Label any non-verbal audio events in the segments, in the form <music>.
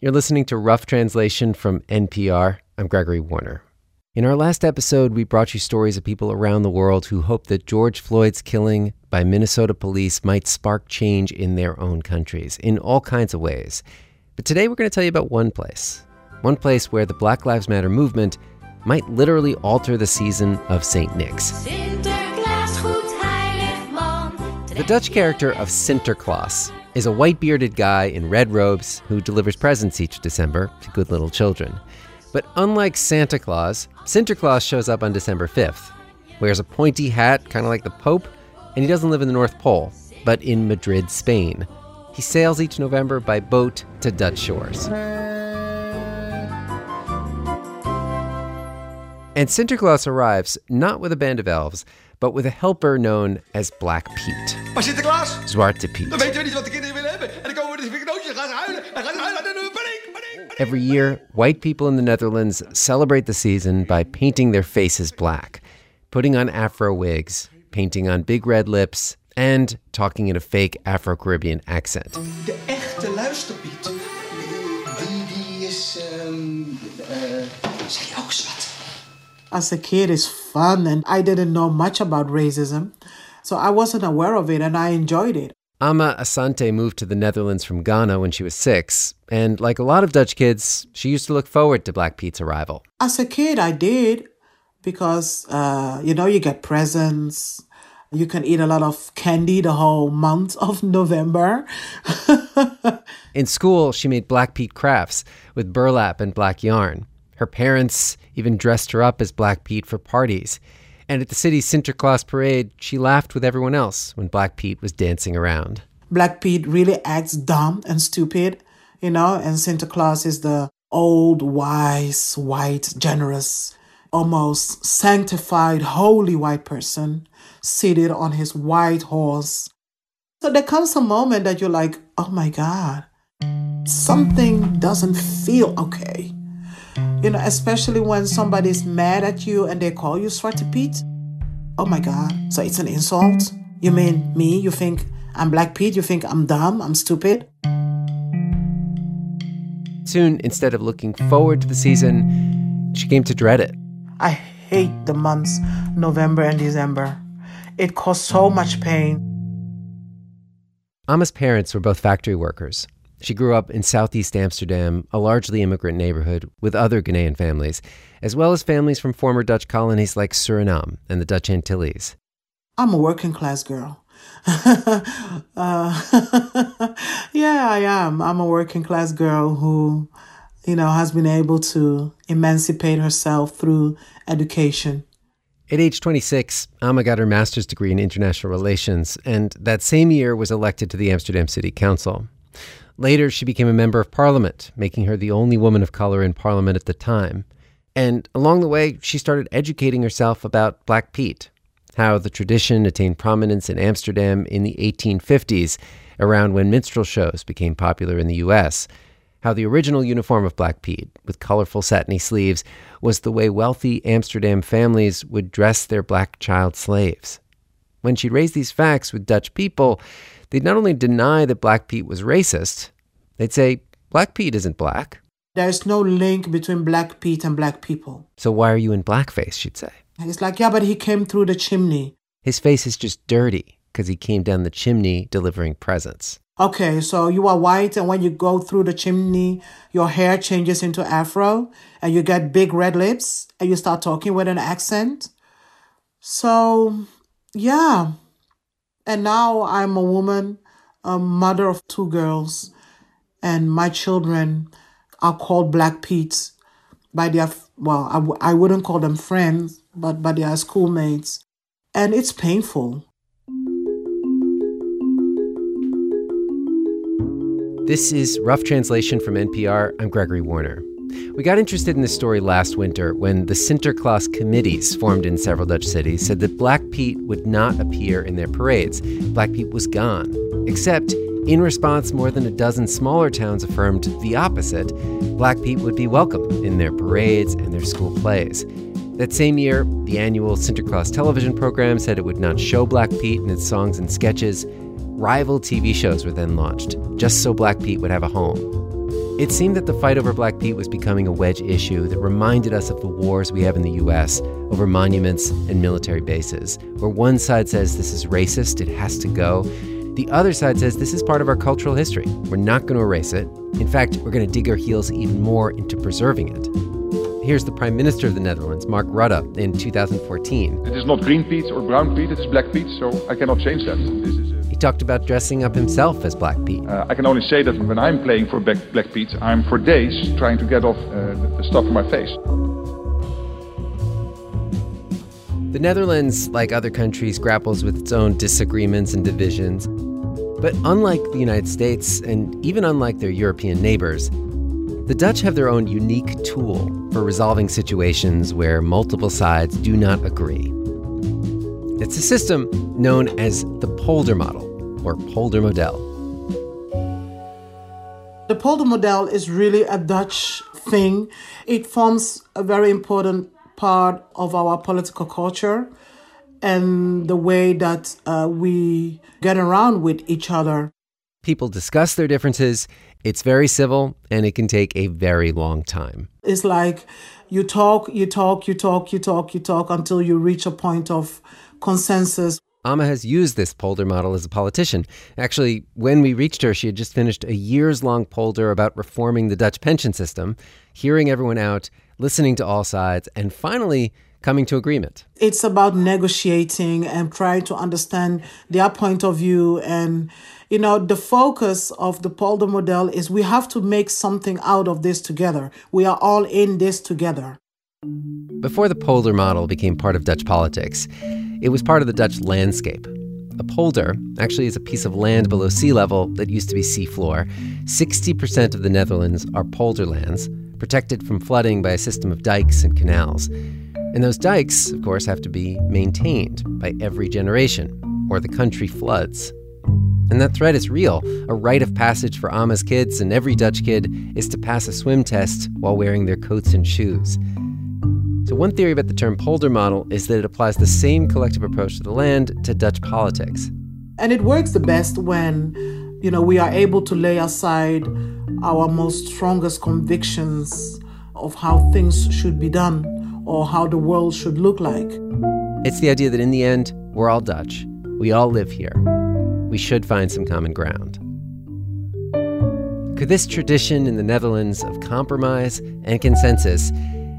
You're listening to Rough Translation from NPR. I'm Gregory Warner. In our last episode, we brought you stories of people around the world who hope that George Floyd's killing by Minnesota police might spark change in their own countries in all kinds of ways. But today we're going to tell you about one place. One place where the Black Lives Matter movement might literally alter the season of St. Nick's. The Dutch character of Sinterklaas is a white bearded guy in red robes who delivers presents each December to good little children. But unlike Santa Claus, Sinterklaas shows up on December 5th, wears a pointy hat, kind of like the Pope, and he doesn't live in the North Pole, but in Madrid, Spain. He sails each November by boat to Dutch shores. And Sinterklaas arrives not with a band of elves, but with a helper known as Black Pete. Maar Sinterklaas, Zwarte Piet. dan weten we niet wat de kinderen willen hebben. En dan komen we een gaan ze huilen. En gaan ze huilen en dan doen we paniek. Every year, white people in the Netherlands celebrate the season by painting their faces black, putting on afro wigs, painting on big red lips, and talking in a fake Afro Caribbean accent. De echte luisterpiet, die, die is, um, uh, zeg ook zwart? As a kid is fun and I didn't know much about racism. So I wasn't aware of it and I enjoyed it. Ama Asante moved to the Netherlands from Ghana when she was six, and like a lot of Dutch kids, she used to look forward to Black Pete's arrival. As a kid, I did because, uh, you know, you get presents. You can eat a lot of candy the whole month of November. <laughs> In school, she made Black Pete crafts with burlap and black yarn. Her parents even dressed her up as Black Pete for parties. And at the city's Sinterklaas parade, she laughed with everyone else when Black Pete was dancing around. Black Pete really acts dumb and stupid, you know, and Santa Claus is the old, wise, white, generous, almost sanctified, holy white person seated on his white horse. So there comes a moment that you're like, oh my God, something doesn't feel okay. You know, especially when somebody's mad at you and they call you Zwarte Piet. Oh my God. So it's an insult? You mean me? You think I'm Black Pete? You think I'm dumb? I'm stupid? Soon, instead of looking forward to the season, she came to dread it. I hate the months November and December. It caused so much pain. Ama's parents were both factory workers. She grew up in southeast Amsterdam, a largely immigrant neighborhood with other Ghanaian families, as well as families from former Dutch colonies like Suriname and the Dutch Antilles. I'm a working class girl. <laughs> uh, <laughs> yeah, I am. I'm a working class girl who, you know, has been able to emancipate herself through education. At age 26, Ama got her master's degree in international relations, and that same year was elected to the Amsterdam City Council. Later, she became a member of parliament, making her the only woman of color in parliament at the time. And along the way, she started educating herself about Black Pete, how the tradition attained prominence in Amsterdam in the 1850s, around when minstrel shows became popular in the US, how the original uniform of Black Pete, with colorful satiny sleeves, was the way wealthy Amsterdam families would dress their black child slaves. When she raised these facts with Dutch people, they'd not only deny that Black Pete was racist, they'd say, Black Pete isn't black. There's no link between Black Pete and black people. So why are you in blackface, she'd say. It's like, yeah, but he came through the chimney. His face is just dirty because he came down the chimney delivering presents. Okay, so you are white, and when you go through the chimney, your hair changes into afro, and you get big red lips, and you start talking with an accent. So, yeah. And now I'm a woman, a mother of two girls, and my children are called Black Pete's by their, well, I w- I wouldn't call them friends, but by their schoolmates. And it's painful. This is Rough Translation from NPR. I'm Gregory Warner. We got interested in this story last winter when the Sinterklaas committees formed in several Dutch cities said that Black Pete would not appear in their parades. Black Pete was gone. Except, in response, more than a dozen smaller towns affirmed the opposite. Black Pete would be welcome in their parades and their school plays. That same year, the annual Sinterklaas television program said it would not show Black Pete in its songs and sketches. Rival TV shows were then launched, just so Black Pete would have a home. It seemed that the fight over Black Pete was becoming a wedge issue that reminded us of the wars we have in the US over monuments and military bases, where one side says this is racist, it has to go. The other side says this is part of our cultural history. We're not going to erase it. In fact, we're going to dig our heels even more into preserving it. Here's the Prime Minister of the Netherlands, Mark Rutte, in 2014. It is not green Pete or brown Pete, it is black Pete, so I cannot change that. Talked about dressing up himself as Black Pete. Uh, I can only say that when I'm playing for Black, Black Pete, I'm for days trying to get off uh, the stuff from my face. The Netherlands, like other countries, grapples with its own disagreements and divisions. But unlike the United States, and even unlike their European neighbors, the Dutch have their own unique tool for resolving situations where multiple sides do not agree. It's a system known as the polder model or poldermodel. The poldermodel is really a Dutch thing. It forms a very important part of our political culture and the way that uh, we get around with each other. People discuss their differences. It's very civil and it can take a very long time. It's like you talk, you talk, you talk, you talk, you talk until you reach a point of consensus. Ama has used this polder model as a politician. Actually, when we reached her, she had just finished a years long polder about reforming the Dutch pension system, hearing everyone out, listening to all sides, and finally coming to agreement. It's about negotiating and trying to understand their point of view. And, you know, the focus of the polder model is we have to make something out of this together. We are all in this together. Before the polder model became part of Dutch politics, it was part of the Dutch landscape. A polder actually is a piece of land below sea level that used to be seafloor. 60% of the Netherlands are polderlands, protected from flooding by a system of dikes and canals. And those dikes, of course, have to be maintained by every generation, or the country floods. And that threat is real. A rite of passage for Ama's kids and every Dutch kid is to pass a swim test while wearing their coats and shoes. One theory about the term polder model is that it applies the same collective approach to the land to Dutch politics. And it works the best when, you know, we are able to lay aside our most strongest convictions of how things should be done or how the world should look like. It's the idea that in the end, we're all Dutch. We all live here. We should find some common ground. Could this tradition in the Netherlands of compromise and consensus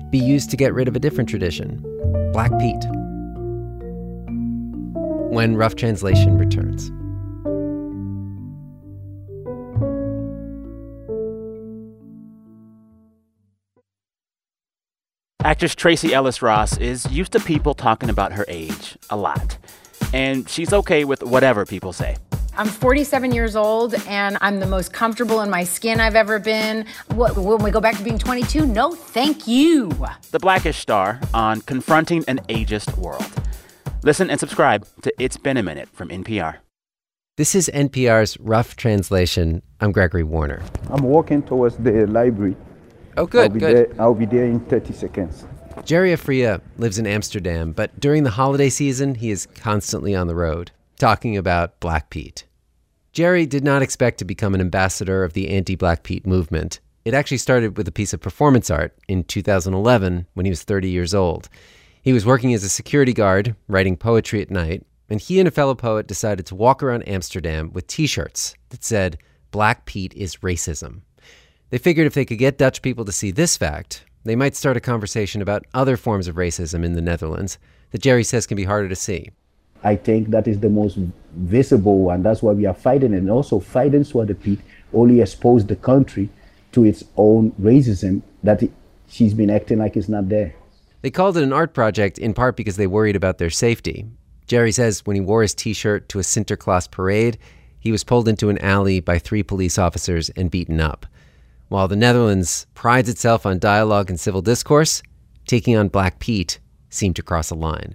be used to get rid of a different tradition, Black Pete. When Rough Translation returns. Actress Tracee Ellis Ross is used to people talking about her age a lot. And she's okay with whatever people say. I'm 47 years old and I'm the most comfortable in my skin I've ever been. What, when we go back to being 22, no, thank you. The Blackish Star on confronting an ageist world. Listen and subscribe to It's Been a Minute from NPR. This is NPR's Rough Translation. I'm Gregory Warner. I'm walking towards the library. Oh, good, I'll be good. There, I'll be there in 30 seconds. Jerry Afriyie lives in Amsterdam, but during the holiday season, he is constantly on the road talking about Black Pete. Jerry did not expect to become an ambassador of the anti Black Pete movement. It actually started with a piece of performance art in 2011 when he was 30 years old. He was working as a security guard, writing poetry at night, and he and a fellow poet decided to walk around Amsterdam with t shirts that said, Black Pete is racism. They figured if they could get Dutch people to see this fact, they might start a conversation about other forms of racism in the Netherlands that Jerry says can be harder to see. I think that is the most visible one. That's why we are fighting. And also fighting Zwarte Piet only expose the country to its own racism that it, she's been acting like it's not there. They called it an art project in part because they worried about their safety. Jerry says when he wore his t shirt to a Sinterklaas parade, he was pulled into an alley by three police officers and beaten up. While the Netherlands prides itself on dialogue and civil discourse, taking on Black Pete seemed to cross a line.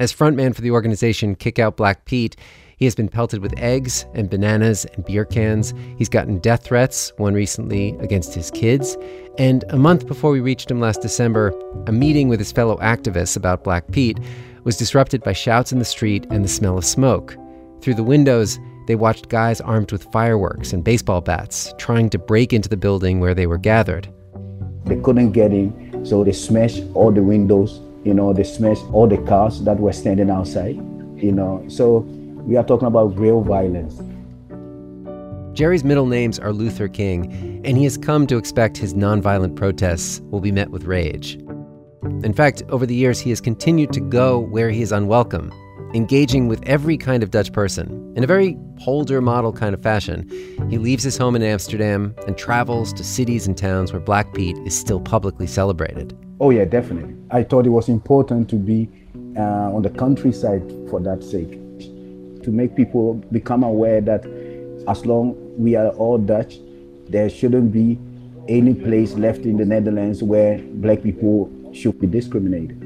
As frontman for the organization Kick Out Black Pete, he has been pelted with eggs and bananas and beer cans. He's gotten death threats, one recently against his kids. And a month before we reached him last December, a meeting with his fellow activists about Black Pete was disrupted by shouts in the street and the smell of smoke. Through the windows, they watched guys armed with fireworks and baseball bats trying to break into the building where they were gathered. They couldn't get in, so they smashed all the windows, you know, they smashed all the cars that were standing outside, you know. So we are talking about real violence. Jerry's middle names are Luther King, and he has come to expect his nonviolent protests will be met with rage. In fact, over the years, he has continued to go where he is unwelcome engaging with every kind of Dutch person in a very Polder model kind of fashion. He leaves his home in Amsterdam and travels to cities and towns where Black Pete is still publicly celebrated. Oh, yeah, definitely. I thought it was important to be uh, on the countryside for that sake, to make people become aware that as long we are all Dutch, there shouldn't be any place left in the Netherlands where black people should be discriminated.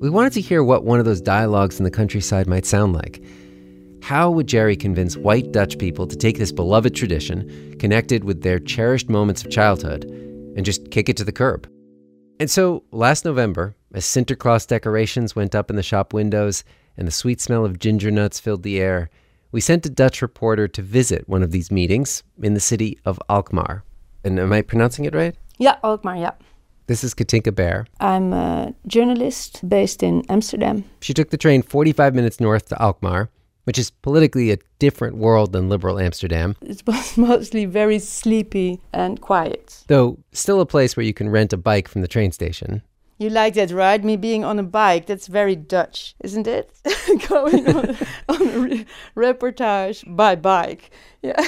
We wanted to hear what one of those dialogues in the countryside might sound like. How would Jerry convince white Dutch people to take this beloved tradition, connected with their cherished moments of childhood, and just kick it to the curb? And so, last November, as Sinterklaas decorations went up in the shop windows and the sweet smell of ginger nuts filled the air, we sent a Dutch reporter to visit one of these meetings in the city of Alkmaar. And am I pronouncing it right? Yeah, Alkmaar, yeah. This is Katinka Bear. I'm a journalist based in Amsterdam. She took the train 45 minutes north to Alkmaar, which is politically a different world than liberal Amsterdam. It was <laughs> mostly very sleepy and quiet. Though still a place where you can rent a bike from the train station. You like that, right? Me being on a bike. That's very Dutch, isn't it? <laughs> Going on, <laughs> on a re- reportage by bike. Yeah.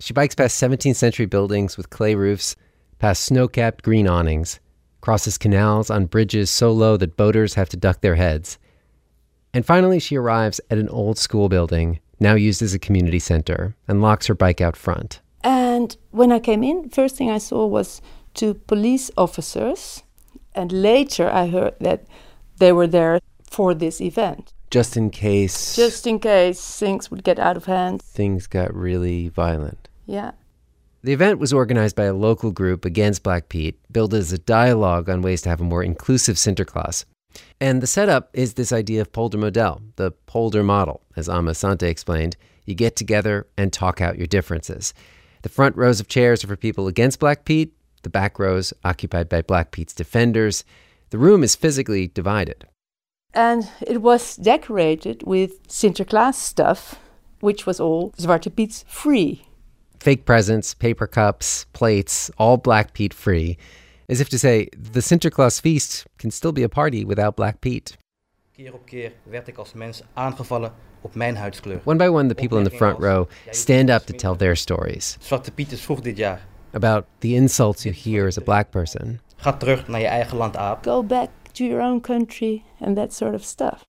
She bikes past 17th century buildings with clay roofs past snow capped green awnings, crosses canals on bridges so low that boaters have to duck their heads. And finally, she arrives at an old school building, now used as a community center, and locks her bike out front. And when I came in, first thing I saw was two police officers. And later I heard that they were there for this event. Just in case. Just in case things would get out of hand. Things got really violent. Yeah. The event was organized by a local group against Black Pete, billed as a dialogue on ways to have a more inclusive Sinterklaas. And the setup is this idea of Polder Model, the Polder model. As Ama Asante explained, you get together and talk out your differences. The front rows of chairs are for people against Black Pete, the back rows occupied by Black Pete's defenders. The room is physically divided. And it was decorated with Sinterklaas stuff, which was all Zwarte Piet's free fake presents, paper cups, plates, all Black Pete free, as if to say the Sinterklaas feast can still be a party without Black Pete. Keer op keer werd ik als mens aangevallen op mijn huidskleur. One by one, the people in the front row stand up to tell their stories. Zwarte Piet is vroeg dit jaar. About the insults you hear as a black person. Ga terug naar je eigen land, aap. Go back to your own country and that sort of stuff.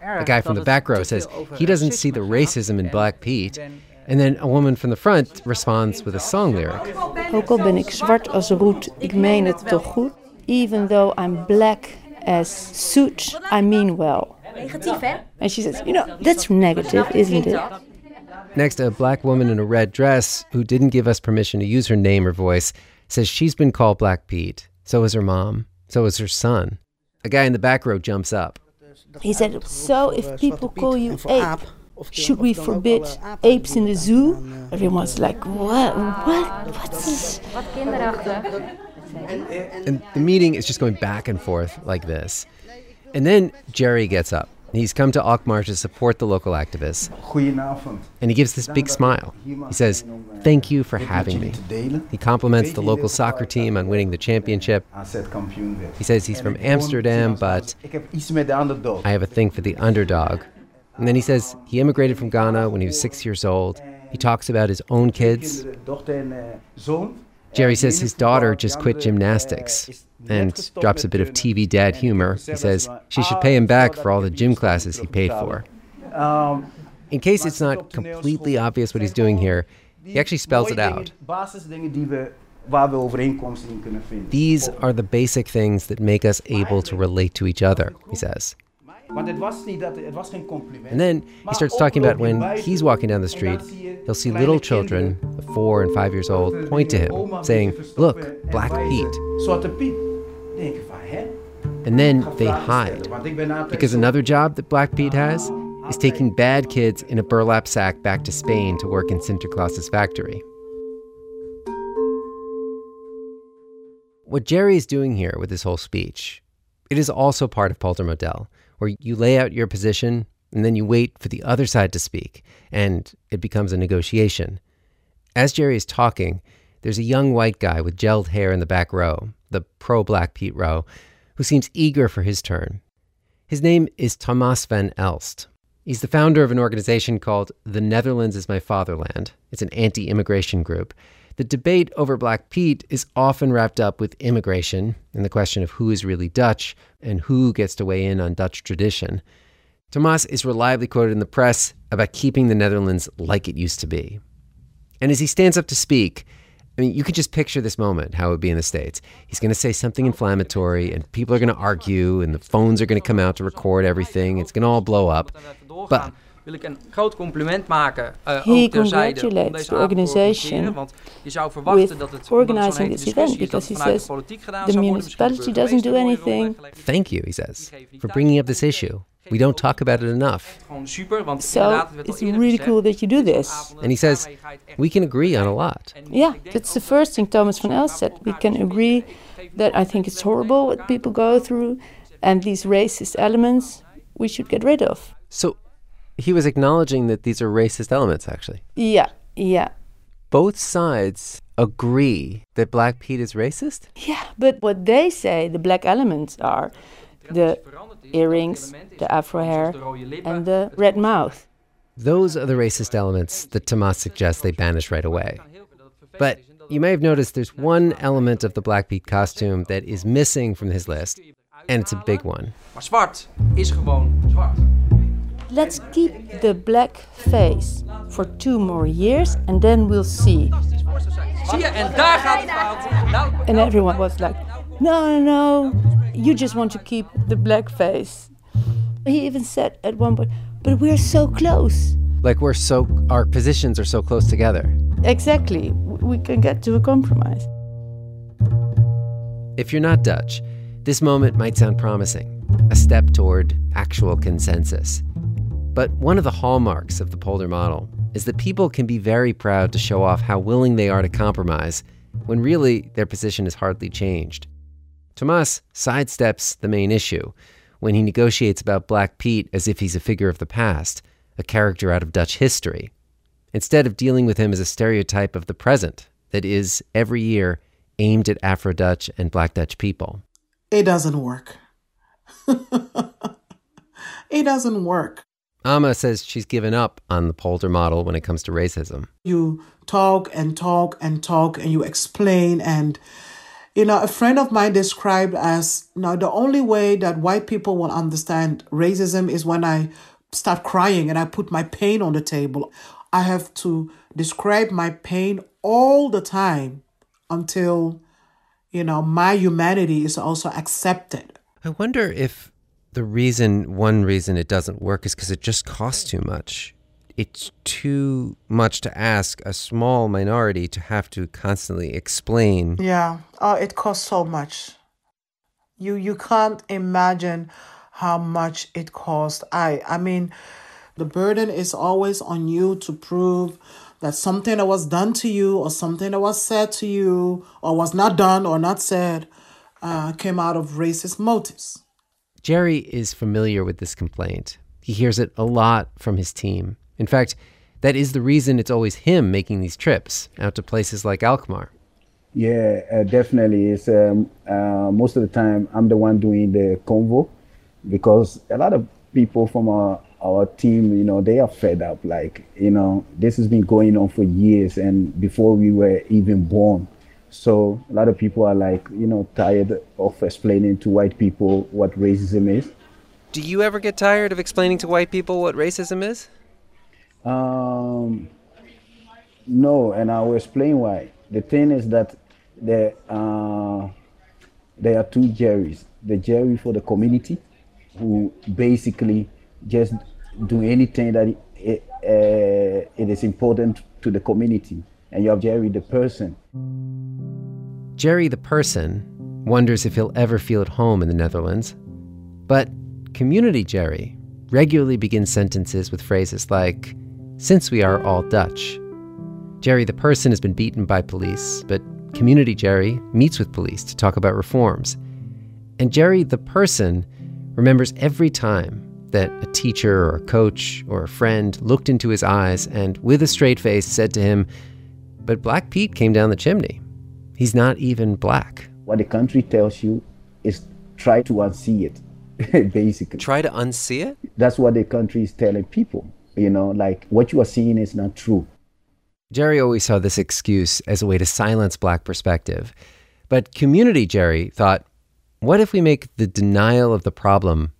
The guy from the back row says he doesn't see the racism in Black Pete and then a woman from the front responds with a song lyric. Ook al ben ik zwart als roet, ik meen het toch goed. Even though I'm black as soot, I mean well. Negatief, hè? And she says, you know, that's negative, isn't it? Next, a black woman in a red dress who didn't give us permission to use her name or voice says she's been called Black Pete. So is her mom. So is her son. A guy in the back row jumps up. He said, So if people call you ape, should we forbid apes in the zoo? Everyone's like, what? What? What's this? Uh, and the meeting is just going back and forth like this. And then Jerry gets up. He's come to Alkmaar to support the local activists. And he gives this big smile. He says, Thank you for having me. He compliments the local soccer team on winning the championship. He says he's from Amsterdam, but I have a thing for the underdog. And then he says he immigrated from Ghana when he was six years old. He talks about his own kids. Jerry says his daughter just quit gymnastics and drops a bit of TV dad humor. He says she should pay him back for all the gym classes he paid for. In case it's not completely obvious what he's doing here, he actually spells it out. These are the basic things that make us able to relate to each other, he says. And then he starts talking about when he's walking down the street, he'll see little children, four and five years old, point to him, saying, Look, Black Pete. And then they hide. Because another job that Black Pete has is taking bad kids in a burlap sack back to Spain to work in Sinterklaas's factory. What Jerry is doing here with this whole speech, it is also part of Poldermodel, where you lay out your position and then you wait for the other side to speak, and it becomes a negotiation. As Jerry is talking, there's a young white guy with gelled hair in the back row, the pro Black Pete row, who seems eager for his turn. His name is Thomas van Elst. He's the founder of an organization called The Netherlands is My Fatherland. It's an anti immigration group. The debate over Black Pete is often wrapped up with immigration and the question of who is really Dutch and who gets to weigh in on Dutch tradition. Tomas is reliably quoted in the press about keeping the Netherlands like it used to be. And as he stands up to speak, I mean, you could just picture this moment, how it would be in the States. He's going to say something inflammatory, and people are going to argue, and the phones are going to come out to record everything. It's going to all blow up. But wil ik een groot compliment maken. Uh, he congratulates the organization with organizing this event because he says the municipality doesn't do anything. Thank you, he says, for bringing up this issue. We don't talk about it enough. So it's really cool that you do this. And he says we can agree on a lot. Yeah, that's the first thing Thomas van Elst said. We can agree that I think it's horrible what people go through, and these racist elements we should get rid of. So he was acknowledging that these are racist elements, actually. Yeah, yeah. Both sides agree that Black Pete is racist? Yeah, but what they say the black elements are the earrings, the afro hair, and the red mouth. Those are the racist elements that Tomas suggests they banish right away. But you may have noticed there's one element of the Black Pete costume that is missing from his list, and it's a big one. Maar zwart is gewoon zwart. Let's keep the black face for two more years and then we'll see. And everyone was like, no, no, no, you just want to keep the black face. He even said at one point, but we're so close. Like we're so, our positions are so close together. Exactly. We can get to a compromise. If you're not Dutch, this moment might sound promising a step toward actual consensus. But one of the hallmarks of the Polder model is that people can be very proud to show off how willing they are to compromise when really their position is hardly changed. Tomas sidesteps the main issue when he negotiates about Black Pete as if he's a figure of the past, a character out of Dutch history, instead of dealing with him as a stereotype of the present that is, every year, aimed at Afro Dutch and Black Dutch people. It doesn't work. <laughs> it doesn't work. Ama says she's given up on the Polder model when it comes to racism. You talk and talk and talk and you explain and you know a friend of mine described as you know the only way that white people will understand racism is when I start crying and I put my pain on the table. I have to describe my pain all the time until you know my humanity is also accepted. I wonder if the reason, one reason it doesn't work is because it just costs too much. It's too much to ask a small minority to have to constantly explain. Yeah, oh, it costs so much. You you can't imagine how much it costs. I I mean, the burden is always on you to prove that something that was done to you or something that was said to you or was not done or not said uh, came out of racist motives. Jerry is familiar with this complaint. He hears it a lot from his team. In fact, that is the reason it's always him making these trips out to places like Alkmaar. Yeah, uh, definitely. It's um, uh, most of the time I'm the one doing the convo because a lot of people from our our team, you know, they are fed up. Like, you know, this has been going on for years, and before we were even born. So a lot of people are like, you know, tired of explaining to white people what racism is. Do you ever get tired of explaining to white people what racism is? Um, no, and I will explain why. The thing is that there, uh, there are two Jerrys. The Jerry for the community, who basically just do anything that it, uh, it is important to the community. And you have Jerry the person Jerry the person wonders if he'll ever feel at home in the Netherlands. But Community Jerry regularly begins sentences with phrases like, Since we are all Dutch. Jerry the person has been beaten by police, but Community Jerry meets with police to talk about reforms. And Jerry the person remembers every time that a teacher or a coach or a friend looked into his eyes and, with a straight face, said to him, But Black Pete came down the chimney. He's not even black. What the country tells you is try to unsee it, <laughs> basically. Try to unsee it? That's what the country is telling people. You know, like what you are seeing is not true. Jerry always saw this excuse as a way to silence black perspective. But community Jerry thought, what if we make the denial of the problem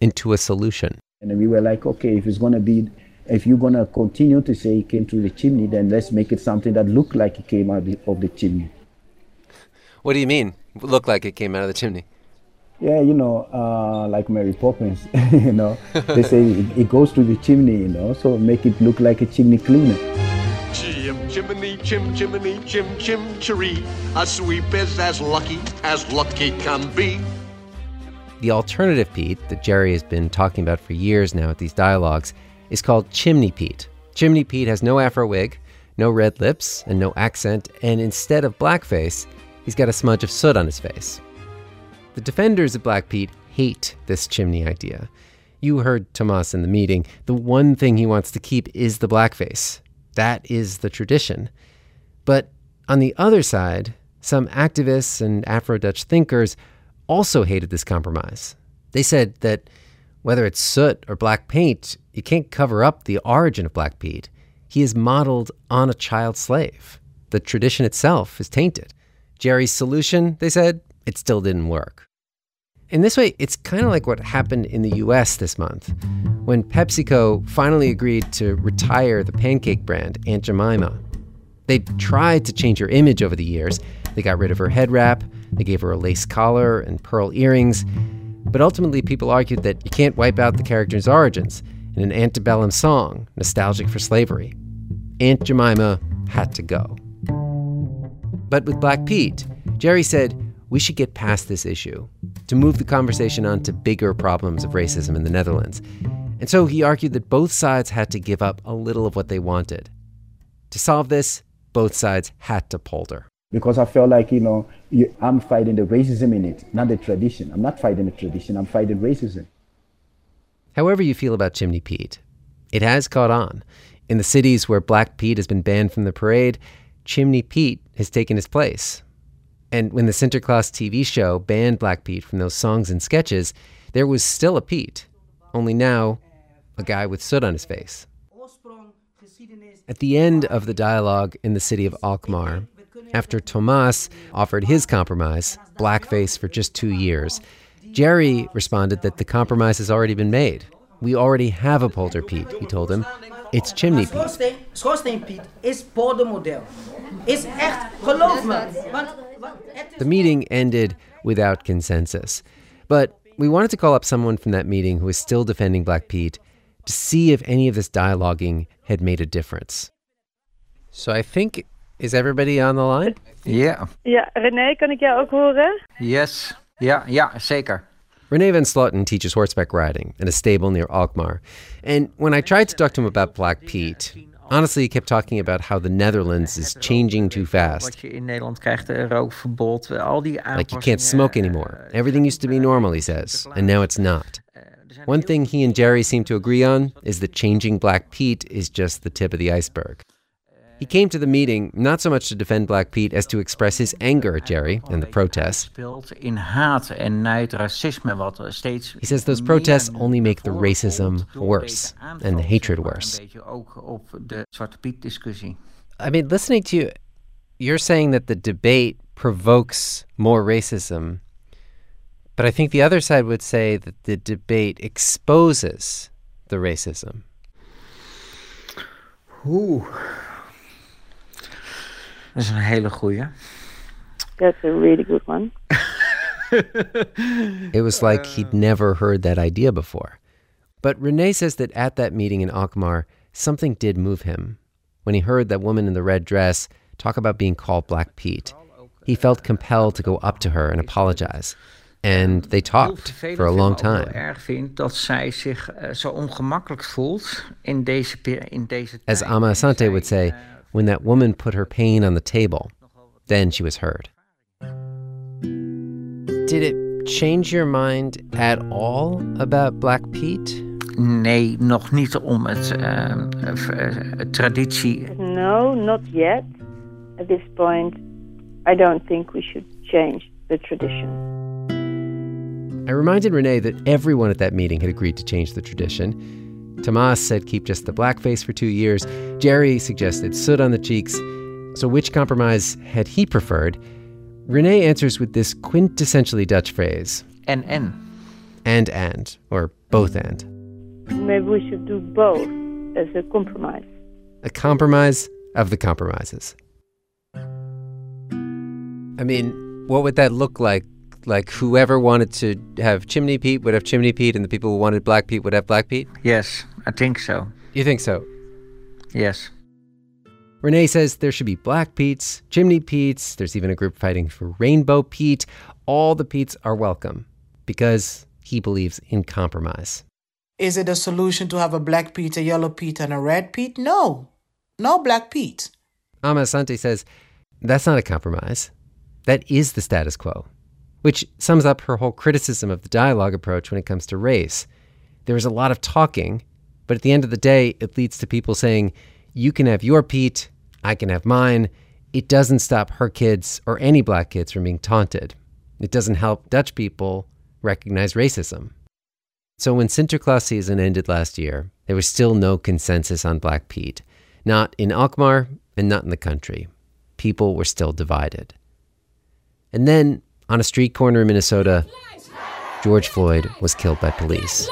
into a solution? And we were like, okay, if it's going to be, if you're going to continue to say it came through the chimney, then let's make it something that looked like it came out of the, of the chimney. What do you mean? Look like it came out of the chimney? Yeah, you know, uh, like Mary Poppins, <laughs> you know, they say it, it goes through the chimney, you know, so make it look like a chimney cleaner. Chim chimney, chim chimney, chim chim chiree. A sweep is as lucky as lucky can be. The alternative Pete that Jerry has been talking about for years now at these dialogues is called Chimney Pete. Chimney Pete has no afro wig, no red lips, and no accent, and instead of blackface, he's got a smudge of soot on his face. The defenders of Black Pete hate this chimney idea. You heard Tomas in the meeting. The one thing he wants to keep is the blackface. That is the tradition. But on the other side, some activists and Afro Dutch thinkers also hated this compromise. They said that whether it's soot or black paint, you can't cover up the origin of Black Pete. He is modeled on a child slave. The tradition itself is tainted. Jerry's solution, they said, it still didn't work. In this way, it's kind of like what happened in the US this month when PepsiCo finally agreed to retire the pancake brand Aunt Jemima. They tried to change her image over the years. They got rid of her head wrap, they gave her a lace collar and pearl earrings. But ultimately, people argued that you can't wipe out the character's origins in an antebellum song nostalgic for slavery. Aunt Jemima had to go. But with Black Pete, Jerry said we should get past this issue to move the conversation on to bigger problems of racism in the Netherlands. And so he argued that both sides had to give up a little of what they wanted. To solve this, both sides had to polder. Because I felt like, you know, you, I'm fighting the racism in it, not the tradition. I'm not fighting the tradition, I'm fighting racism. However, you feel about Chimney Pete, it has caught on. In the cities where Black Pete has been banned from the parade, Chimney Pete has taken his place. And when the Sinterklaas TV show banned Black Pete from those songs and sketches, there was still a Pete, only now a guy with soot on his face. At the end of the dialogue in the city of Alkmaar, after Tomas offered his compromise, blackface for just two years, Jerry responded that the compromise has already been made. We already have a polder Pete, he told him. It's Chimney Pete. Schoorsteen Piet is poldermodel. Is echt, geloof me. The meeting ended without consensus. But we wanted to call up someone from that meeting who is still defending Black Pete to see if any of this dialoguing had made a difference. So I think, is everybody on the line? Ja. Ja, René, kan ik jou ook horen? Yes. Ja, ja, zeker. Renee Van Sloten teaches horseback riding in a stable near Alkmaar. And when I tried to talk to him about Black Pete, Honestly, he kept talking about how the Netherlands is changing too fast. Like you can't smoke anymore. Everything used to be normal, he says, and now it's not. One thing he and Jerry seem to agree on is that changing Black Pete is just the tip of the iceberg. He came to the meeting not so much to defend Black Pete as to express his anger at Jerry and the protests. He says those protests only make the racism worse and the hatred worse. I mean, listening to you, you're saying that the debate provokes more racism. But I think the other side would say that the debate exposes the racism. Ooh. Dat is een hele goeie. That's a really good one. <laughs> it was like he'd eh. never heard that idea before. But Renee says that at that meeting in Alkmaar, something did move him. When he heard that woman in the red dress talk about being called Black Pete, he felt compelled to go up to her and apologize. And they talked for a long time. erg vind dat zij zich eh, zo ongemakkelijk voelt in deze, in deze As Ama Asante would say, eh. When that woman put her pain on the table, then she was heard. Did it change your mind at all about Black Pete? Nee, nog niet om het uh, uh, traditie. No, not yet. At this point, I don't think we should change the tradition. I reminded Renee that everyone at that meeting had agreed to change the tradition. Tomas said keep just the blackface for two years. Jerry suggested soot on the cheeks. So, which compromise had he preferred? Renee answers with this quintessentially Dutch phrase and and. And and, or both and. Maybe we should do both as a compromise. A compromise of the compromises. I mean, what would that look like? Like whoever wanted to have Chimney Pete would have Chimney Pete, and the people who wanted Black Pete would have Black Pete? Yes, I think so. You think so? Yes. Renee says there should be Black Petes, Chimney Petes, there's even a group fighting for Rainbow Pete. All the Petes are welcome because he believes in compromise. Is it a solution to have a black Pete, a yellow Pete, and a red Pete? No. No black Pete. Ama Asante says that's not a compromise. That is the status quo, which sums up her whole criticism of the dialogue approach when it comes to race. There is a lot of talking, but at the end of the day, it leads to people saying, you can have your Pete, I can have mine. It doesn't stop her kids or any black kids from being taunted. It doesn't help Dutch people recognize racism. So when Sinterklaas season ended last year, there was still no consensus on Black Pete. Not in Alkmaar and not in the country. People were still divided. And then, on a street corner in Minnesota, George Floyd was killed by police.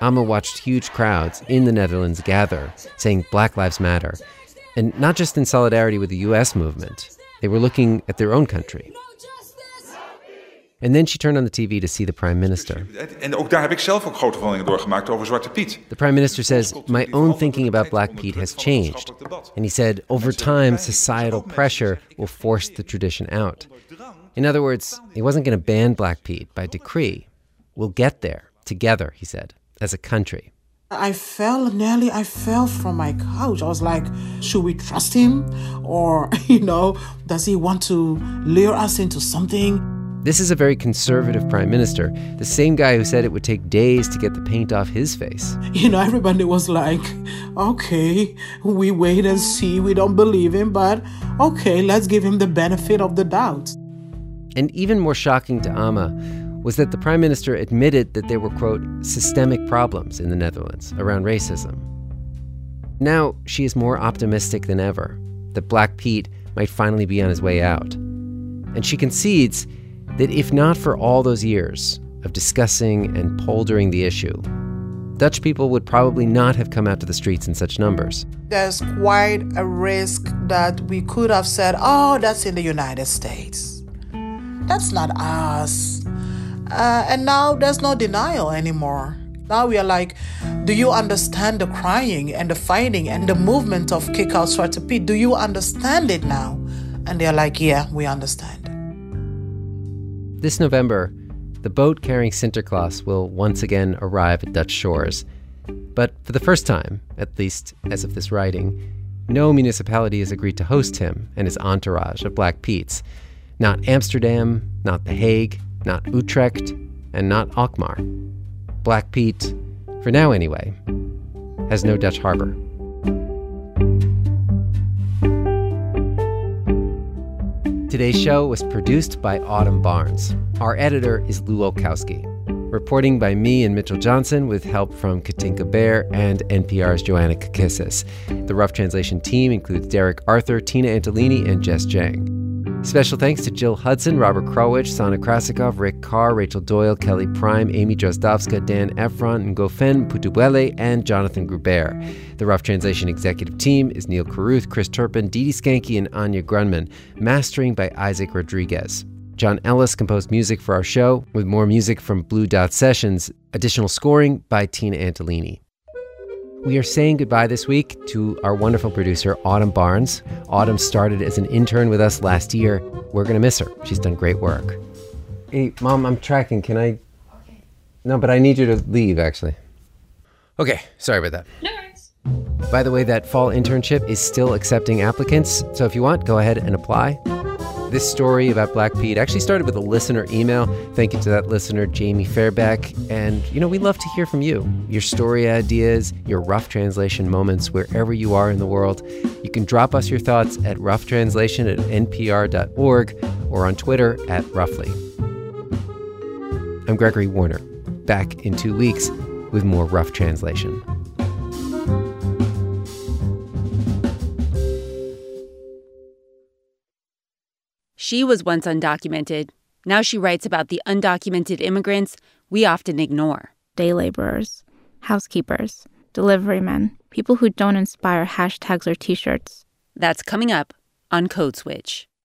Ama watched huge crowds in the Netherlands gather, saying Black Lives Matter. And not just in solidarity with the US movement, they were looking at their own country. And then she turned on the TV to see the prime minister. En ook daar heb ik zelf ook grote veranderingen doorgemaakt over Zwarte Piet. The prime minister says, My own thinking about Black Pete has changed. And he said, over time, societal pressure will force the tradition out. In other words, he wasn't going to ban Black Pete by decree. We'll get there together, he said, as a country. I fell, Nelly, I fell from my couch. I was like, should we trust him? Or, <laughs> you know, does he want to lure us into something? This is a very conservative prime minister, the same guy who said it would take days to get the paint off his face. You know, everybody was like, okay, we wait and see. We don't believe him, but okay, let's give him the benefit of the doubt. And even more shocking to Ama was that the prime minister admitted that there were, quote, systemic problems in the Netherlands around racism. Now she is more optimistic than ever that Black Pete might finally be on his way out. And she concedes that if not for all those years of discussing and poldering the issue, Dutch people would probably not have come out to the streets in such numbers. There's quite a risk that we could have said, oh, that's in the United States. That's not us. Uh, and now there's no denial anymore. Now we are like, do you understand the crying and the fighting and the movement of Kick Out Zwarte Piet? Do you understand it now? And they're like, yeah, we understand. This November, the boat carrying Sinterklaas will once again arrive at Dutch shores. But for the first time, at least as of this writing, no municipality has agreed to host him and his entourage of Black Petes. Not Amsterdam, not The Hague, not Utrecht, and not Alkmaar. Black Pete, for now anyway, has no Dutch harbor. Today's show was produced by Autumn Barnes. Our editor is Lu Olkowski. Reporting by me and Mitchell Johnson with help from Katinka Bear and NPR's Joanna Kakissis. The Rough Translation team includes Derek Arthur, Tina Antolini, and Jess Jiang. Special thanks to Jill Hudson, Robert Krulwich, Sana Krasikov, Rick Carr, Rachel Doyle, Kelly Prime, Amy Drozdowska, Dan Efron, Ngofeen Mputubwele, and Jonathan Gruber. The Rough Translation executive team is Neil Carruth, Chris Turpin, Dee Skanky, and Anya Grundmann. Mastering by Isaac Rodriguez. John Ellis composed music for our show, with more music from Blue Dot Sessions. Additional scoring by Tina Antolini. We are saying goodbye this week to our wonderful producer, Autumn Barnes. Autumn started as an intern with us last year. We're going to miss her. She's done great work. Hey, Mom, I'm tracking. Can I? No, but I need you to leave, actually. Okay, sorry about that. No worries. By the way, that fall internship is still accepting applicants. So if you want, go ahead and apply. This story about Black Pete actually started with a listener email. Thank you to that listener, Jamie Fairbeck. And, you know, we love to hear from you your story ideas, your rough translation moments, wherever you are in the world. You can drop us your thoughts at roughtranslation at npr.org or on Twitter at roughly. I'm Gregory Warner, back in two weeks with more rough translation. She was once undocumented. Now she writes about the undocumented immigrants we often ignore. Day laborers, housekeepers, delivery men, people who don't inspire hashtags or t shirts. That's coming up on Code Switch.